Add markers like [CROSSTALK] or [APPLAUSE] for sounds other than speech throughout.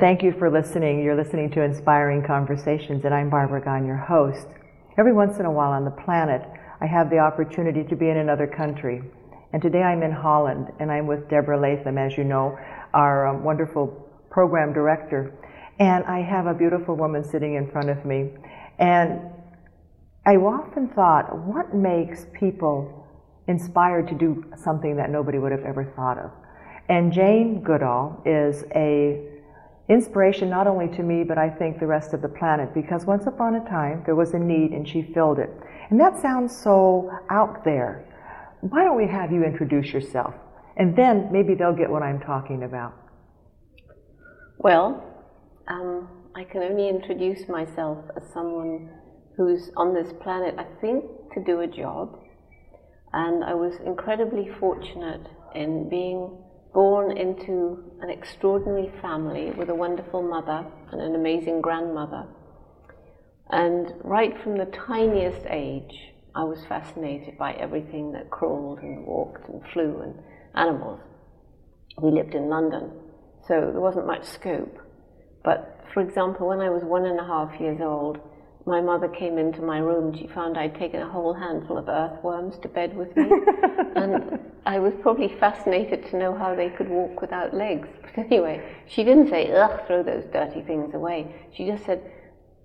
Thank you for listening. You're listening to Inspiring Conversations, and I'm Barbara Gahn, your host. Every once in a while on the planet, I have the opportunity to be in another country. And today I'm in Holland, and I'm with Deborah Latham, as you know, our um, wonderful program director. And I have a beautiful woman sitting in front of me. And I often thought, what makes people inspired to do something that nobody would have ever thought of? And Jane Goodall is a inspiration not only to me, but I think the rest of the planet, because once upon a time there was a need and she filled it. And that sounds so out there. Why don't we have you introduce yourself? And then maybe they'll get what I'm talking about. Well, um, I can only introduce myself as someone who's on this planet, I think, to do a job. And I was incredibly fortunate in being born into an extraordinary family with a wonderful mother and an amazing grandmother. And right from the tiniest age, I was fascinated by everything that crawled and walked and flew and animals. We lived in London, so there wasn't much scope. But for example, when I was one and a half years old, my mother came into my room she found I'd taken a whole handful of earthworms to bed with me. [LAUGHS] and I was probably fascinated to know how they could walk without legs. But anyway, she didn't say, ugh, throw those dirty things away. She just said,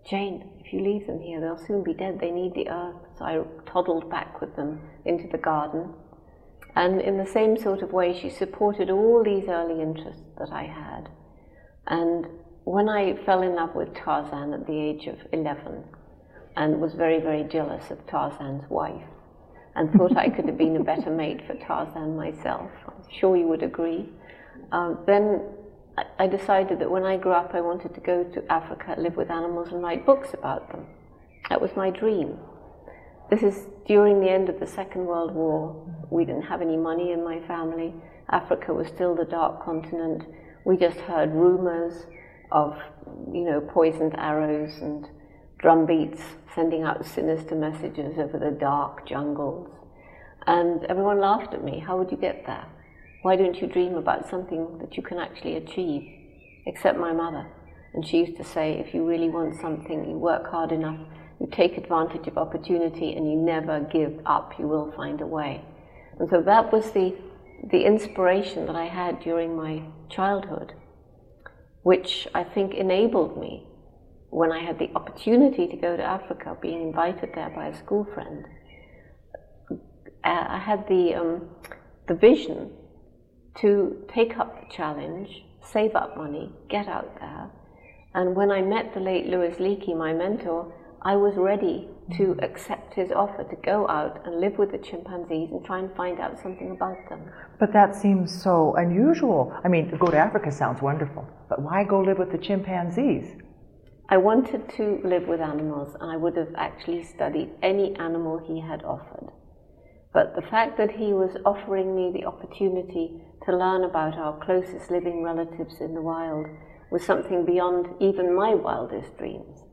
Jane, if you leave them here, they'll soon be dead. They need the earth. So I toddled back with them into the garden. And in the same sort of way, she supported all these early interests that I had. And when I fell in love with Tarzan at the age of 11 and was very, very jealous of Tarzan's wife and thought I could have been a better mate for Tarzan myself, I'm sure you would agree, um, then I decided that when I grew up, I wanted to go to Africa, live with animals, and write books about them. That was my dream. This is during the end of the Second World War. We didn't have any money in my family. Africa was still the dark continent. We just heard rumors of, you know, poisoned arrows and drum beats sending out sinister messages over the dark jungles. And everyone laughed at me. How would you get there? Why don't you dream about something that you can actually achieve? Except my mother. And she used to say, if you really want something, you work hard enough, you take advantage of opportunity, and you never give up, you will find a way. And so that was the, the inspiration that I had during my childhood which I think enabled me when I had the opportunity to go to Africa, being invited there by a school friend. Uh, I had the, um, the vision to take up the challenge, save up money, get out there. And when I met the late Louis Leakey, my mentor, I was ready to accept his offer to go out and live with the chimpanzees and try and find out something about them. But that seems so unusual. I mean, to go to Africa sounds wonderful, but why go live with the chimpanzees? I wanted to live with animals, and I would have actually studied any animal he had offered. But the fact that he was offering me the opportunity to learn about our closest living relatives in the wild was something beyond even my wildest dreams.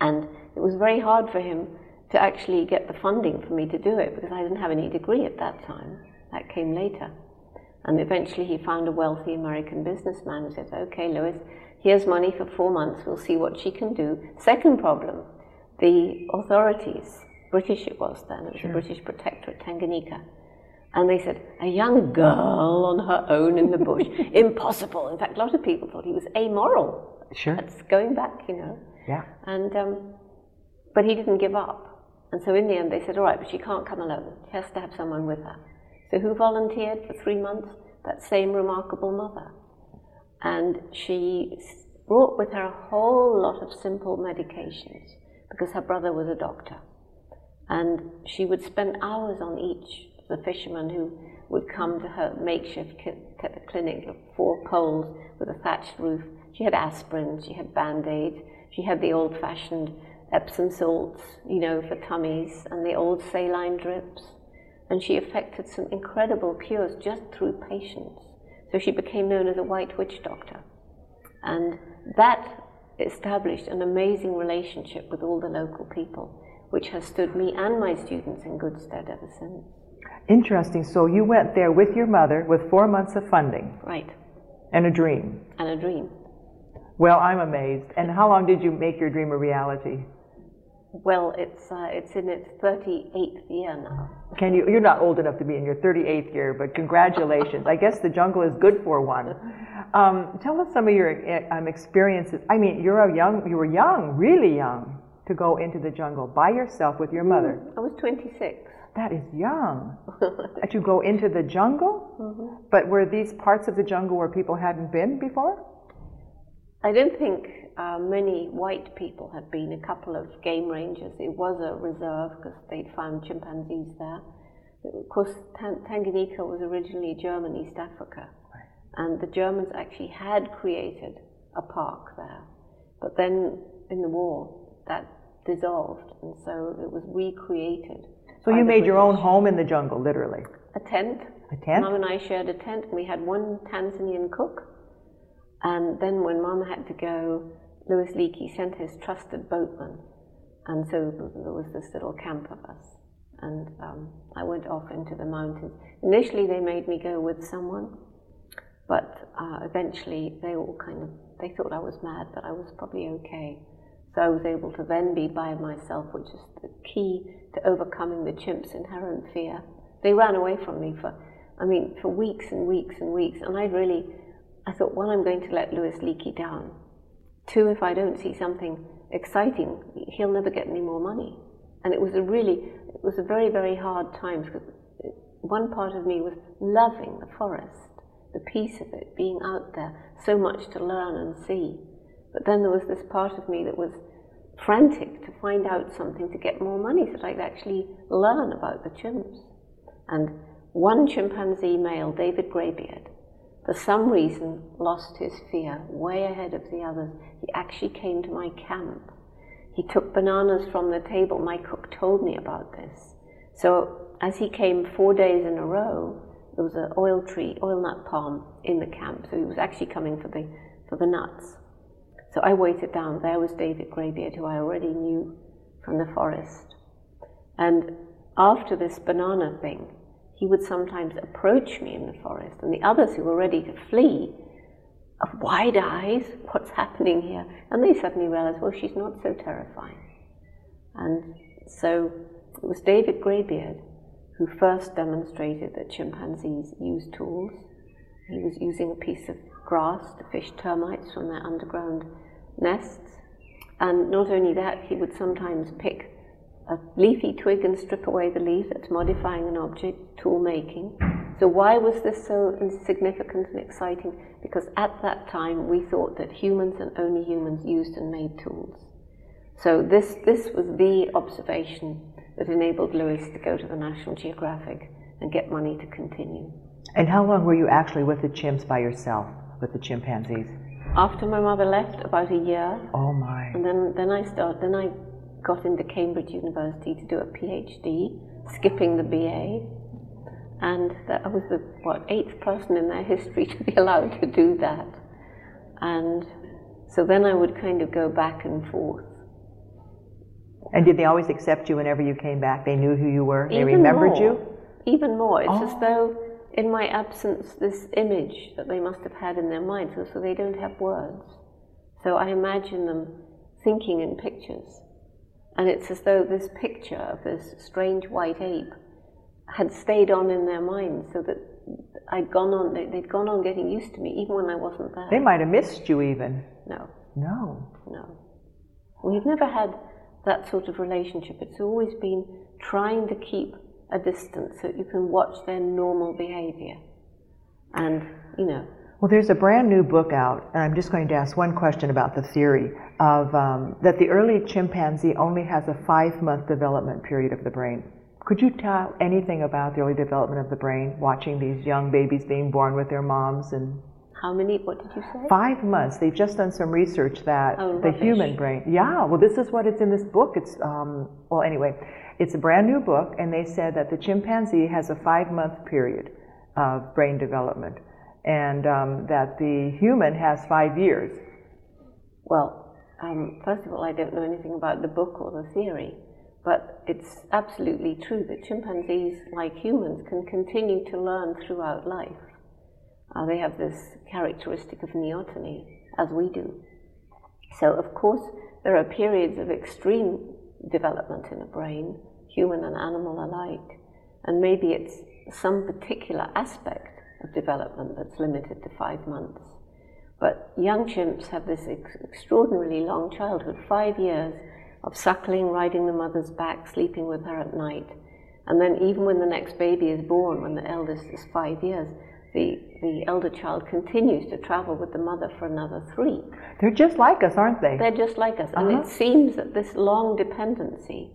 And it was very hard for him to actually get the funding for me to do it because I didn't have any degree at that time. That came later. And eventually he found a wealthy American businessman who said, Okay, Louis, here's money for four months, we'll see what she can do. Second problem, the authorities, British it was then, it was sure. a British protectorate, Tanganyika. And they said, a young girl on her own in the bush, [LAUGHS] impossible. In fact, a lot of people thought he was amoral. Sure. That's going back, you know. Yeah. And, um, but he didn't give up. And so in the end they said, all right, but she can't come alone. She has to have someone with her. So who volunteered for three months? That same remarkable mother. And she brought with her a whole lot of simple medications because her brother was a doctor. And she would spend hours on each of the fishermen who would come to her makeshift clinic of four poles with a thatched roof. She had aspirin, she had band-aids, she had the old-fashioned Epsom salts, you know, for tummies, and the old saline drips. And she effected some incredible cures just through patience. So she became known as a white witch doctor. And that established an amazing relationship with all the local people, which has stood me and my students in good stead ever since. Interesting. So you went there with your mother with four months of funding. Right. And a dream. And a dream. Well, I'm amazed. And how long did you make your dream a reality? Well, it's uh, it's in its 38th year now. Can you? You're not old enough to be in your 38th year, but congratulations. I guess the jungle is good for one. Um, tell us some of your um, experiences. I mean, you're a young. You were young, really young, to go into the jungle by yourself with your mother. I was 26. That is young. [LAUGHS] to go into the jungle? Mm-hmm. But were these parts of the jungle where people hadn't been before? I don't think uh, many white people had been. A couple of game rangers. It was a reserve because they'd found chimpanzees there. Of course, Tanganyika was originally German East Africa, and the Germans actually had created a park there. But then in the war, that dissolved, and so it was recreated. So you made British. your own home in the jungle, literally? A tent. A tent? Mom and I shared a tent, and we had one Tanzanian cook and then when Mum had to go, Louis Leakey sent his trusted boatman. And so there was this little camp of us. And um, I went off into the mountains. Initially, they made me go with someone, but uh, eventually they all kind of they thought I was mad, but I was probably okay. So I was able to then be by myself, which is the key to overcoming the chimp's inherent fear. They ran away from me for, I mean, for weeks and weeks and weeks, and I really I thought, well, I'm going to let Louis Leakey down. Two, if I don't see something exciting, he'll never get any more money. And it was a really, it was a very, very hard time because one part of me was loving the forest, the peace of it, being out there, so much to learn and see. But then there was this part of me that was frantic to find out something to get more money so that I could actually learn about the chimps. And one chimpanzee male, David Greybeard, for some reason, lost his fear way ahead of the others. He actually came to my camp. He took bananas from the table. My cook told me about this. So as he came four days in a row, there was an oil tree, oil nut palm in the camp. So he was actually coming for the, for the nuts. So I waited down. There was David Greybeard, who I already knew from the forest. And after this banana thing, he would sometimes approach me in the forest, and the others who were ready to flee, of wide eyes, what's happening here? And they suddenly realized, well, she's not so terrifying. And so it was David Greybeard who first demonstrated that chimpanzees use tools. He was using a piece of grass to fish termites from their underground nests. And not only that, he would sometimes pick a leafy twig and strip away the leaf, that's modifying an object, tool making. So, why was this so insignificant and exciting? Because at that time we thought that humans and only humans used and made tools. So, this, this was the observation that enabled Louis to go to the National Geographic and get money to continue. And how long were you actually with the chimps by yourself, with the chimpanzees? After my mother left, about a year. Oh my! And then, then I started. Then I got into Cambridge University to do a PhD, skipping the BA. And that I was the what eighth person in their history [LAUGHS] to be allowed to do that. And so then I would kind of go back and forth. And did they always accept you whenever you came back? They knew who you were. They Even remembered more. you. Even more. It's oh. as though in my absence, this image that they must have had in their minds, so they don't have words. So I imagine them thinking in pictures. And it's as though this picture of this strange white ape had stayed on in their minds so that I'd gone on, they'd gone on getting used to me even when I wasn't there. They might have missed you even. No. No. No. We've never had that sort of relationship. It's always been trying to keep a distance so you can watch their normal behavior. And, you know, well, there's a brand new book out, and I'm just going to ask one question about the theory of um, that the early chimpanzee only has a five month development period of the brain. Could you tell anything about the early development of the brain, watching these young babies being born with their moms and how many? What did you say? Five months. They've just done some research that oh, the human brain. Yeah. Well, this is what it's in this book. It's um, well, anyway, it's a brand new book, and they said that the chimpanzee has a five month period of brain development and um, that the human has five years. Well, um, first of all, I don't know anything about the book or the theory, but it's absolutely true that chimpanzees, like humans, can continue to learn throughout life. Uh, they have this characteristic of neoteny, as we do. So, of course, there are periods of extreme development in a brain, human and animal alike, and maybe it's some particular aspect of development that's limited to five months. But young chimps have this ex- extraordinarily long childhood five years of suckling, riding the mother's back, sleeping with her at night. And then, even when the next baby is born, when the eldest is five years, the, the elder child continues to travel with the mother for another three. They're just like us, aren't they? They're just like us. And Uh-huh. it seems that this long dependency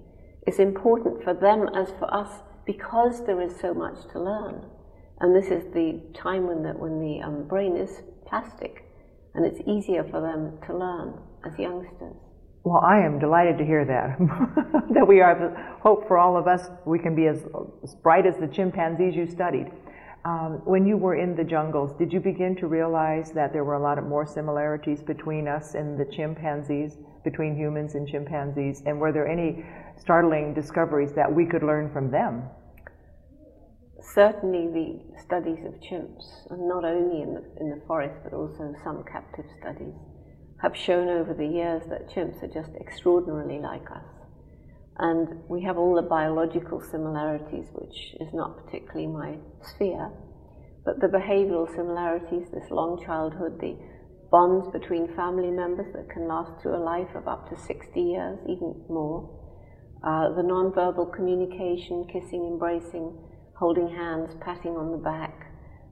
is important for them as for us because there is so much to learn. And this is the time when the, when the um, brain is plastic and it's easier for them to learn as youngsters. Well, I am delighted to hear that. [LAUGHS] that we are hope for all of us. We can be as, as bright as the chimpanzees you studied. Um, when you were in the jungles, did you begin to realize that there were a lot of more similarities between us and the chimpanzees, between humans and chimpanzees? And were there any startling discoveries that we could learn from them? Certainly, the studies of chimps, and not only in the, in the forest but also some captive studies, have shown over the years that chimps are just extraordinarily like us. And we have all the biological similarities, which is not particularly my sphere, but the behavioral similarities, this long childhood, the bonds between family members that can last through a life of up to 60 years, even more, uh, the non-verbal communication, kissing, embracing, holding hands, patting on the back,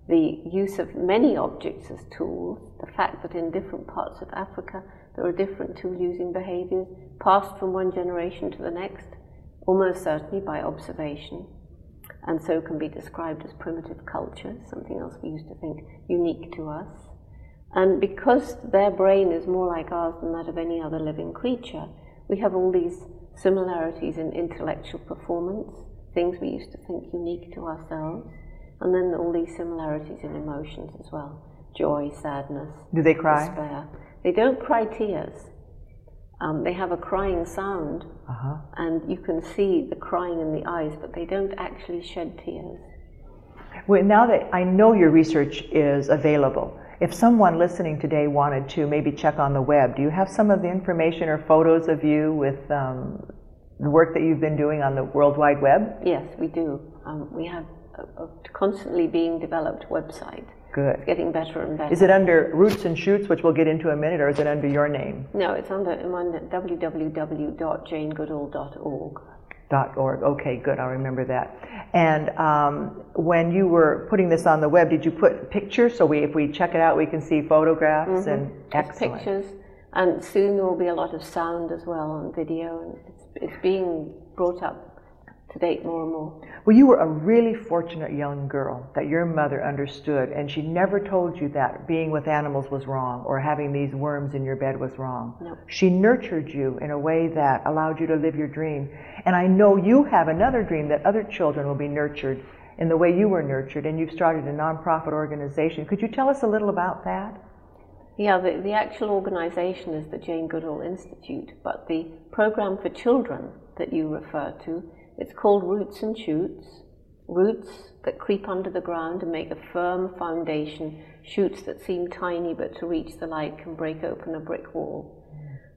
the use of many objects as tools, the fact that in different parts of Africa there are different tool using behaviors passed from one generation to the next, almost certainly by observation, and so can be described as primitive culture, something else we used to think unique to us. And because their brain is more like ours than that of any other living creature, we have all these similarities in intellectual performance, things we used to think unique to ourselves, and then all these similarities in emotions as well joy, sadness, Do they cry? despair. They don't cry tears. Um, they have a crying sound, Uh-huh. and you can see the crying in the eyes, but they don't actually shed tears. Well, now that I know your research is available, if someone listening today wanted to maybe check on the web, do you have some of the information or photos of you with um, the work that you've been doing on the World Wide Web? Yes, we do. Um, we have a, a constantly being developed website. Good. It's getting better and better. Is it under Roots and Shoots, which we'll get into in a minute, or is it under your name? No, it's under on www.janegoodall.org. Dot org. Okay, good. I'll remember that. And um, when you were putting this on the web, did you put pictures so we, if we check it out, we can see photographs and Just excellent. pictures, and soon there will be a lot of sound as well and video, and it's, being brought up to date more and more. Well, you were a really fortunate young girl that your mother understood, and she never told you that being with animals was wrong or having these worms in your bed was wrong. No. She nurtured you in a way that allowed you to live your dream. And I know you have another dream that other children will be nurtured in the way you were nurtured, and you've started a nonprofit organization. Could you tell us a little about that? Yeah, the, the actual organization is the Jane Goodall Institute, but the program for children that you refer to, it's called Roots and Shoots. Roots that creep under the ground and make a firm foundation, shoots that seem tiny but to reach the light can break open a brick wall.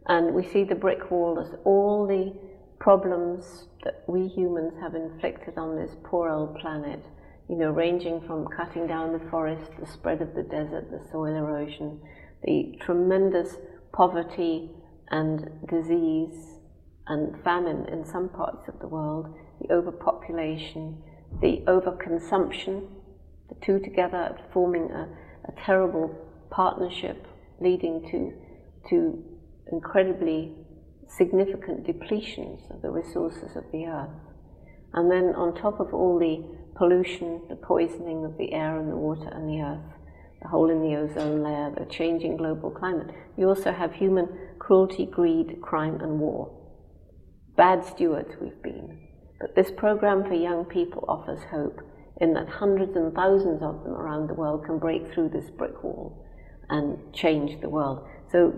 And we see the brick wall as all the problems that we humans have inflicted on this poor old planet, you know, ranging from cutting down the forest, the spread of the desert, the soil erosion, the tremendous poverty and disease and famine in some parts of the world, the overpopulation, the overconsumption, the two together forming a, a terrible partnership leading to, to incredibly significant depletions of the resources of the earth. And then on top of all the pollution, the poisoning of the air and the water and the earth, the hole in the ozone layer, the changing global climate, you also have human cruelty, greed, crime, and war. Bad stewards we've been. But this program for young people offers hope in that hundreds and thousands of them around the world can break through this brick wall and change the world. So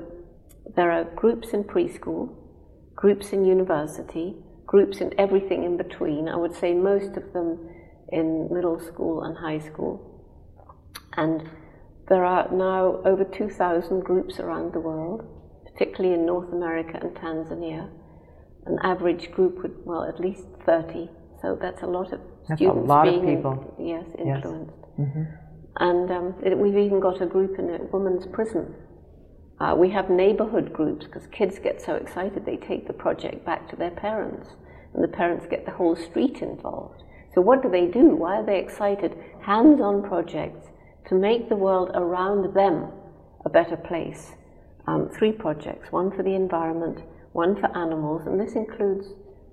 there are groups in preschool, groups in university, groups in everything in between. I would say most of them in middle school and high school. And there are now over 2,000 groups around the world particularly in North America and Tanzania. An average group would, well, at least 30. So that's a lot of that's students a lot being, of people. yes, influenced. Yes. Mm-hmm. And um, it, we've even got a group in a women's prison. Uh, we have neighborhood groups because kids get so excited they take the project back to their parents, and the parents get the whole street involved. So, what do they do? Why are they excited? Hands on projects to make the world around them a better place. Um, three projects one for the environment, one for animals, and this includes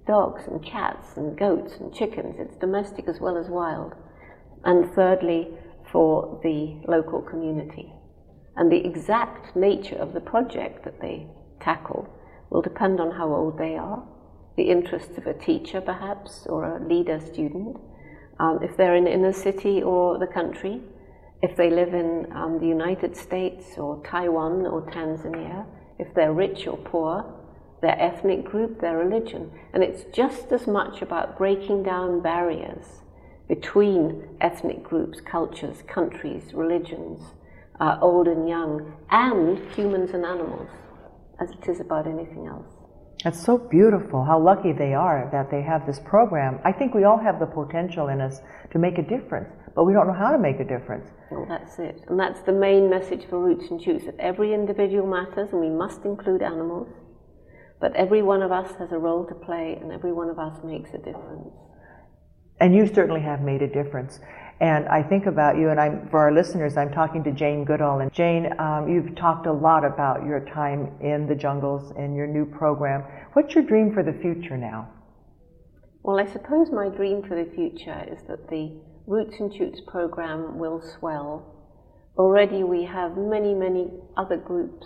dogs and cats and goats and chickens, it's domestic as well as wild. And thirdly, for the local community. And the exact nature of the project that they tackle will depend on how old they are, the interests of a teacher perhaps, or a leader student, um, if they're in inner city or the country, if they live in um, the United States or Taiwan or Tanzania, if they're rich or poor, their ethnic group, their religion. And it's just as much about breaking down barriers between ethnic groups, cultures, countries, religions, uh, old and young, and humans and animals, as it is about anything else. That's so beautiful how lucky they are that they have this program. I think we all have the potential in us to make a difference, but we don't know how to make a difference. Well, that's it. And that's the main message for Roots and Shoots that every individual matters, and we must include animals, but every one of us has a role to play, and every one of us makes a difference. And you certainly have made a difference. And I think about you, and I'm, for our listeners, I'm talking to Jane Goodall. And Jane, um, you've talked a lot about your time in the jungles and your new program. What's your dream for the future now? Well, I suppose my dream for the future is that the Roots and Shoots program will swell. Already we have many, many other groups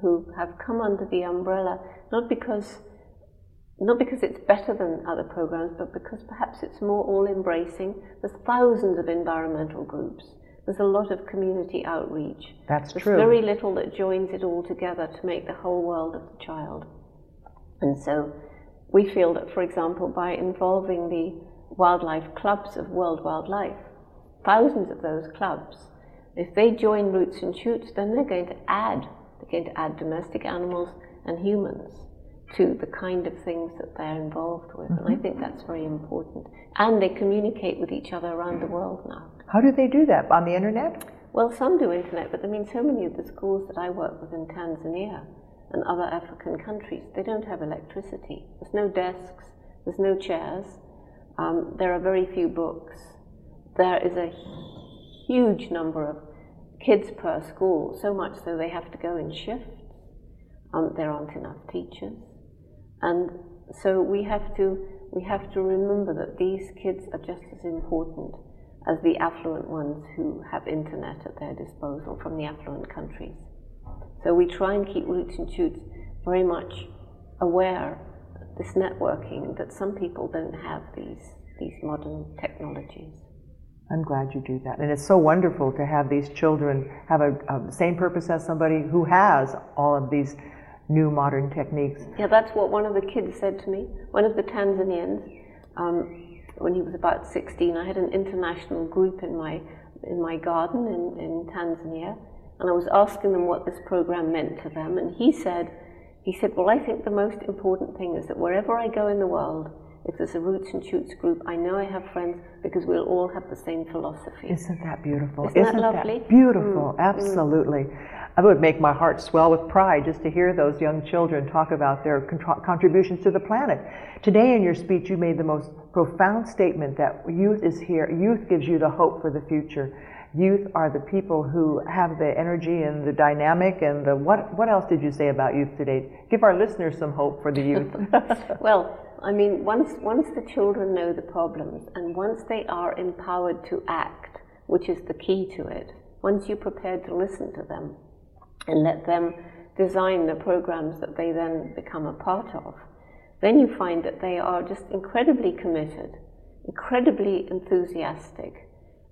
who have come under the umbrella, not because not because it's better than other programs, but because perhaps it's more all embracing. There's thousands of environmental groups. There's a lot of community outreach. That's There's true. very little that joins it all together to make the whole world of the child. And so we feel that, for example, by involving the wildlife clubs of World Wildlife, thousands of those clubs, if they join Roots and Shoots, then they're going to add, they're going to add domestic animals and humans to the kind of things that they're involved with. Mm-hmm. And I mm-hmm. think that's very important. And they communicate with each other around the world now. How do they do that? On the internet? Well, some do internet, but I mean, so many of the schools that I work with in Tanzania and other African countries, they don't have electricity. There's no desks, there's no chairs, um, there are very few books. There is a huge number of kids per school, so much so they have to go in shifts. Um, there aren't enough teachers. And so we have to we have to remember that these kids are just as important as the affluent ones who have internet at their disposal from the affluent countries. So we try and keep Roots and Shoots very much aware this networking that some people don't have these these modern technologies. I'm glad you do that. And it's so wonderful to have these children have a, a same purpose as somebody who has all of these new modern techniques. Yeah, that's what one of the kids said to me. One of the Tanzanians, um, when he was about 16, I had an international group in my in my garden in, in Tanzania, and I was asking them what this program meant to them, and he said, he said, well, I think the most important thing is that wherever I go in the world, if there's a Roots and Shoots group, I know I have friends because we'll all have the same philosophy. Isn't that beautiful? Isn't, Isn't that lovely? That beautiful, mm. absolutely. Mm. It would make my heart swell with pride just to hear those young children talk about their contributions to the planet. Today in your speech, you made the most profound statement that youth is here. Youth gives you the hope for the future. Youth are the people who have the energy and the dynamic and the what? What else did you say about youth today? Give our listeners some hope for the youth. [LAUGHS] [LAUGHS] well, I mean, once once the children know the problems and once they are empowered to act, which is the key to it, once you're prepared to listen to them, and let them design the programs that they then become a part of, then you find that they are just incredibly committed, incredibly enthusiastic,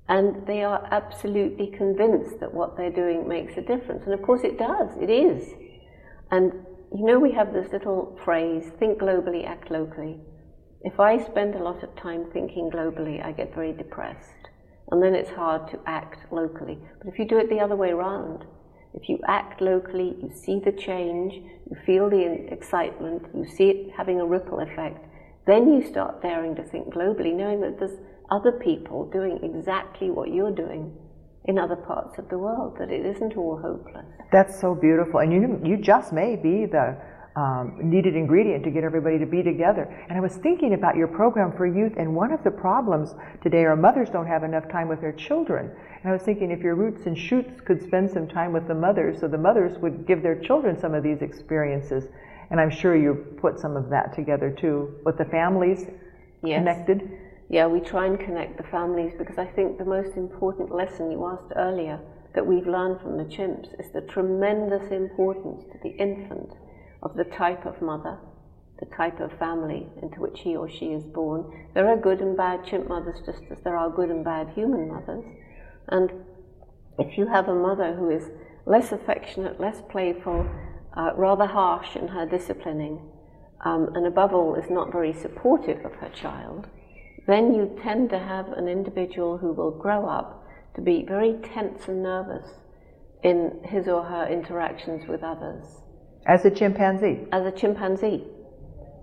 and they are absolutely convinced that what they're doing makes a difference. And of course, it does, it is. And you know, we have this little phrase think globally, act locally. If I spend a lot of time thinking globally, I get very depressed. And then it's hard to act locally. But if you do it the other way around, if you act locally, you see the change, you feel the excitement, you see it having a ripple effect, then you start daring to think globally, knowing that there's other people doing exactly what you're doing in other parts of the world, that it isn't all hopeless. That's so beautiful. And you, you just may be the um, needed ingredient to get everybody to be together. And I was thinking about your program for youth, and one of the problems today are mothers don't have enough time with their children. And I was thinking if your roots and shoots could spend some time with the mothers, so the mothers would give their children some of these experiences. And I'm sure you put some of that together too, with the families yes. connected. Yeah, we try and connect the families because I think the most important lesson you asked earlier that we've learned from the chimps is the tremendous importance to the infant of the type of mother, the type of family into which he or she is born. There are good and bad chimp mothers just as there are good and bad human mothers. And if you have a mother who is less affectionate, less playful, uh, rather harsh in her disciplining, um, and above all is not very supportive of her child, then you tend to have an individual who will grow up to be very tense and nervous in his or her interactions with others. As a chimpanzee? As a chimpanzee.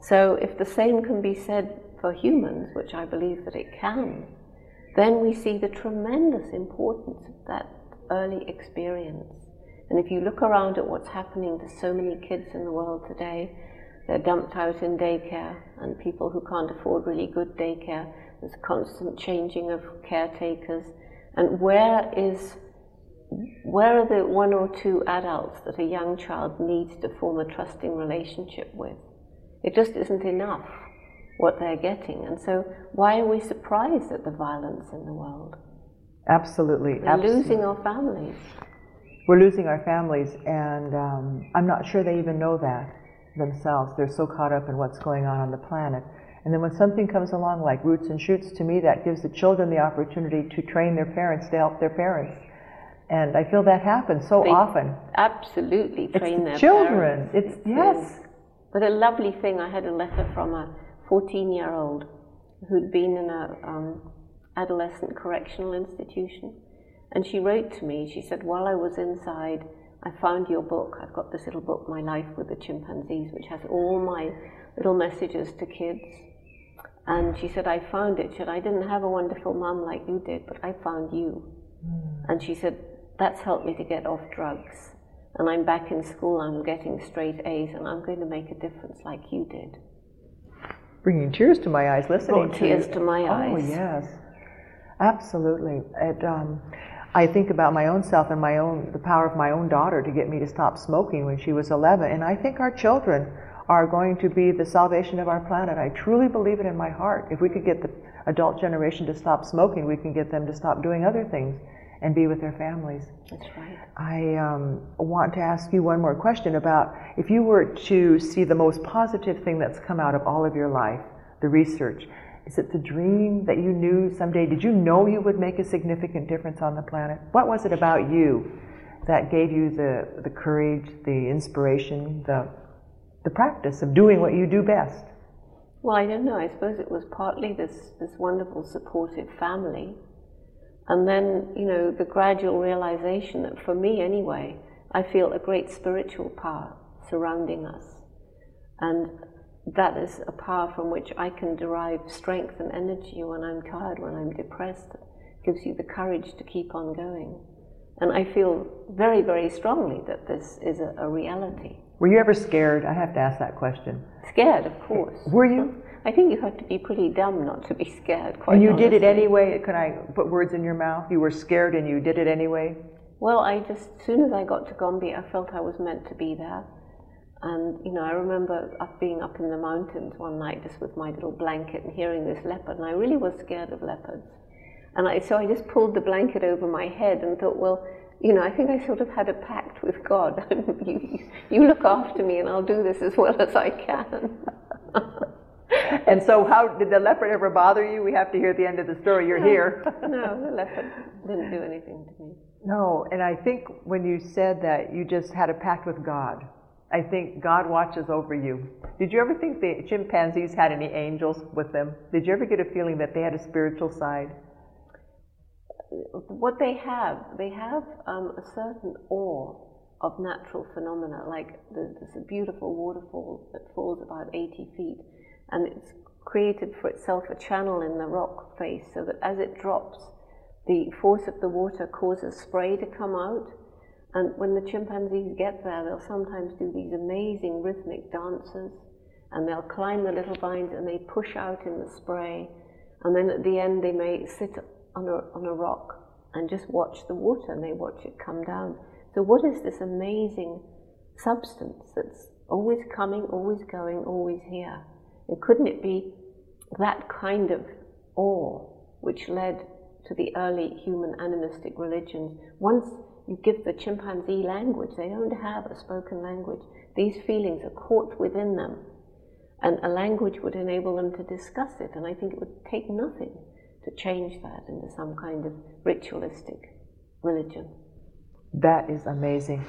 So if the same can be said for humans, which I believe that it can, then we see the tremendous importance of that early experience. And if you look around at what's happening to so many kids in the world today, they're dumped out in daycare, and people who can't afford really good daycare, there's constant changing of caretakers. And where is where are the one or two adults that a young child needs to form a trusting relationship with? It just isn't enough what they're getting. And so, why are we surprised at the violence in the world? Absolutely. We're absolutely. losing our families. We're losing our families, and um, I'm not sure they even know that themselves. They're so caught up in what's going on on the planet. And then when something comes along like roots and shoots, to me that gives the children the opportunity to train their parents to help their parents. And I feel that happens so they often. Absolutely train it's their children. Parents. It's, it's yes. But a lovely thing, I had a letter from a 14 year old who'd been in a um, adolescent correctional institution. And she wrote to me, she said, while I was inside, I found your book. I've got this little book, My Life with the Chimpanzees, which has all my little messages to kids. And she said, I found it. She said, I didn't have a wonderful mum like you did, but I found you. Mm. And she said, that's helped me to get off drugs. And I'm back in school, I'm getting straight A's, and I'm going to make a difference like you did bringing tears to my eyes listening Brought to tears to my oh, eyes. Oh yes, absolutely. It, um, I think about my own self and my own the power of my own daughter to get me to stop smoking when she was 11, and I think our children are going to be the salvation of our planet. I truly believe it in my heart. If we could get the adult generation to stop smoking, we can get them to stop doing other things and be with their families. That's right. I um, want to ask you one more question about if you were to see the most positive thing that's come out of all of your life, the research, is it the dream that you knew someday? Did you know you would make a significant difference on the planet? What was it about you that gave you the, the courage, the inspiration, the, the practice of doing what you do best? Well, I don't know. I suppose it was partly this, this wonderful supportive family and then, you know, the gradual realization that for me anyway, I feel a great spiritual power surrounding us. And that is a power from which I can derive strength and energy when I'm tired, when I'm depressed. It gives you the courage to keep on going. And I feel very, very strongly that this is a, a reality. Were you ever scared? I have to ask that question. Scared, of course. Were you? I think you have to be pretty dumb not to be scared. Quite and you honestly. did it anyway. Can I put words in your mouth? You were scared and you did it anyway. Well, I just as soon as I got to Gombe, I felt I was meant to be there. And you know, I remember up being up in the mountains one night just with my little blanket and hearing this leopard, and I really was scared of leopards. And I, so I just pulled the blanket over my head and thought, well, you know, I think I sort of had a pact with God. [LAUGHS] you, you look after me, and I'll do this as well as I can. [LAUGHS] and so, how did the leopard ever bother you? We have to hear the end of the story. You're no, here. [LAUGHS] no, the leopard didn't do anything to me. No, and I think when you said that you just had a pact with God, I think God watches over you. Did you ever think the chimpanzees had any angels with them? Did you ever get a feeling that they had a spiritual side? What they have, they have um, a certain awe of natural phenomena, like there's a beautiful waterfall that falls about 80 feet, and it's created for itself a channel in the rock face so that as it drops, the force of the water causes spray to come out. And when the chimpanzees get there, they'll sometimes do these amazing rhythmic dances, and they'll climb the little vines and they push out in the spray. And then at the end, they may sit on a, on a rock and just watch the water and they watch it come down. So, what is this amazing substance that's always coming, always going, always here? And couldn't it be that kind of awe which led to the early human animistic religions? Once you give the chimpanzee language, they don't have a spoken language. These feelings are caught within them, and a language would enable them to discuss it. And I think it would take nothing to change that into some kind of ritualistic religion. That is amazing.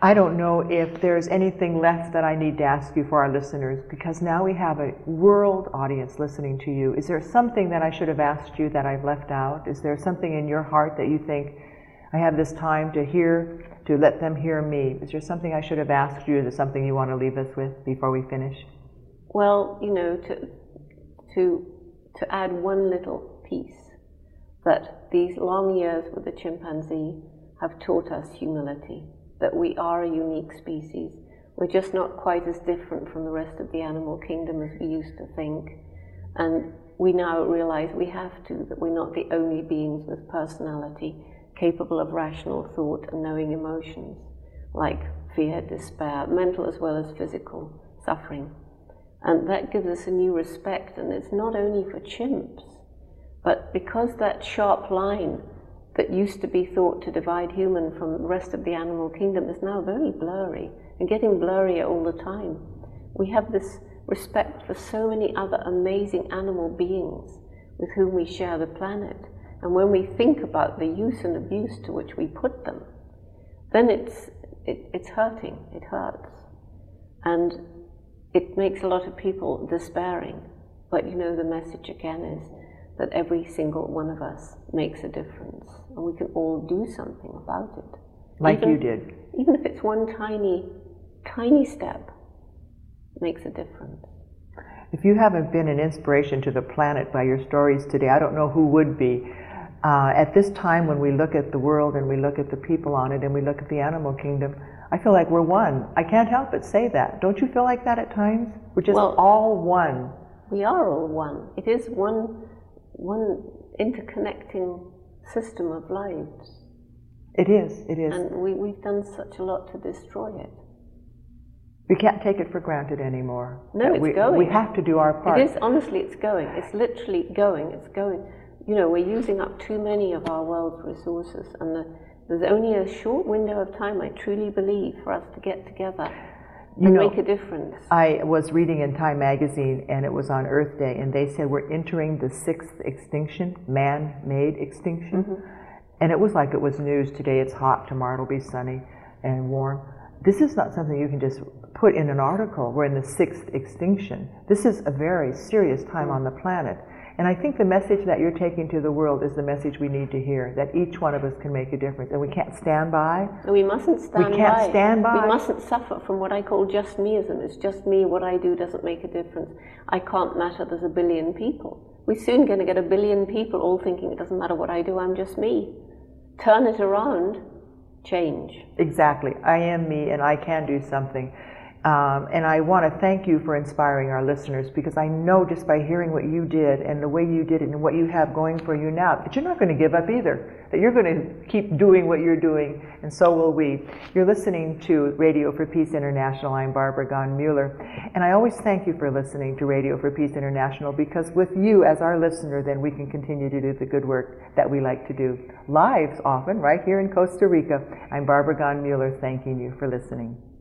I don't know if there's anything left that I need to ask you for our listeners because now we have a world audience listening to you. Is there something that I should have asked you that I've left out? Is there something in your heart that you think I have this time to hear, to let them hear me? Is there something I should have asked you? Is there something you want to leave us with before we finish? Well, you know, to, to, to add one little piece that these long years with the chimpanzee have taught us humility, that we are a unique species. We're just not quite as different from the rest of the animal kingdom as we used to think. And we now realize we have to, that we're not the only beings with personality capable of rational thought and knowing emotions, like fear, despair, mental as well as physical suffering. And that gives us a new respect, and it's not only for chimps, but because that sharp line that used to be thought to divide human from the rest of the animal kingdom is now very blurry and getting blurrier all the time. We have this respect for so many other amazing animal beings with whom we share the planet. And when we think about the use and abuse to which we put them, then it's, it, it's hurting, it hurts. And it makes a lot of people despairing. But you know, the message again is that every single one of us makes a difference and we can all do something about it. Like even, you did. Even if it's one tiny, tiny step, makes a difference. If you haven't been an inspiration to the planet by your stories today, I don't know who would be. Uh, at this time, when we look at the world and we look at the people on it and we look at the animal kingdom, I feel like we're one. I can't help but say that. Don't you feel like that at times? We're just well, all one. We are all one. It is one one interconnecting system of lives. It is, it is. And we, we've done such a lot to destroy it. We can't take it for granted anymore. No, it's we, going. We have to do our part. It is, honestly, it's going. It's literally going. It's going. You know, we're using up too many of our world's resources, and the, there's only a short window of time, I truly believe, for us to get together you and know, make a difference. I was reading in Time magazine, and it was on Earth Day, and they said we're entering the sixth extinction, man-made extinction. Mm-hmm. And it was like it was news. Today it's hot, tomorrow it'll be sunny and warm. This is not something you can just put in an article. We're in the sixth extinction. This is a very serious time mm-hmm. on the planet. And I think the message that you're taking to the world is the message we need to hear, that each one of us can make a difference. And we can't stand by. And we mustn't stand by. We can't by. stand by. We mustn't suffer from what I call just meism. It's just me, what I do doesn't make a difference. I can't matter, there's a billion people. We're soon going to get a billion people all thinking it doesn't matter what I do, I'm just me. Turn it around, change. Exactly. I am me and I can do something. Um, and I want to thank you for inspiring our listeners because I know just by hearing what you did and the way you did it and what you have going for you now that you're not going to give up either. That you're going to keep doing what you're doing, and so will we. You're listening to Radio for Peace International. I'm Barbara Gahn Mueller, and I always thank you for listening to Radio for Peace International because with you as our listener, then we can continue to do the good work that we like to do. Lives often, right here in Costa Rica. I'm Barbara Gahn Mueller, thanking you for listening.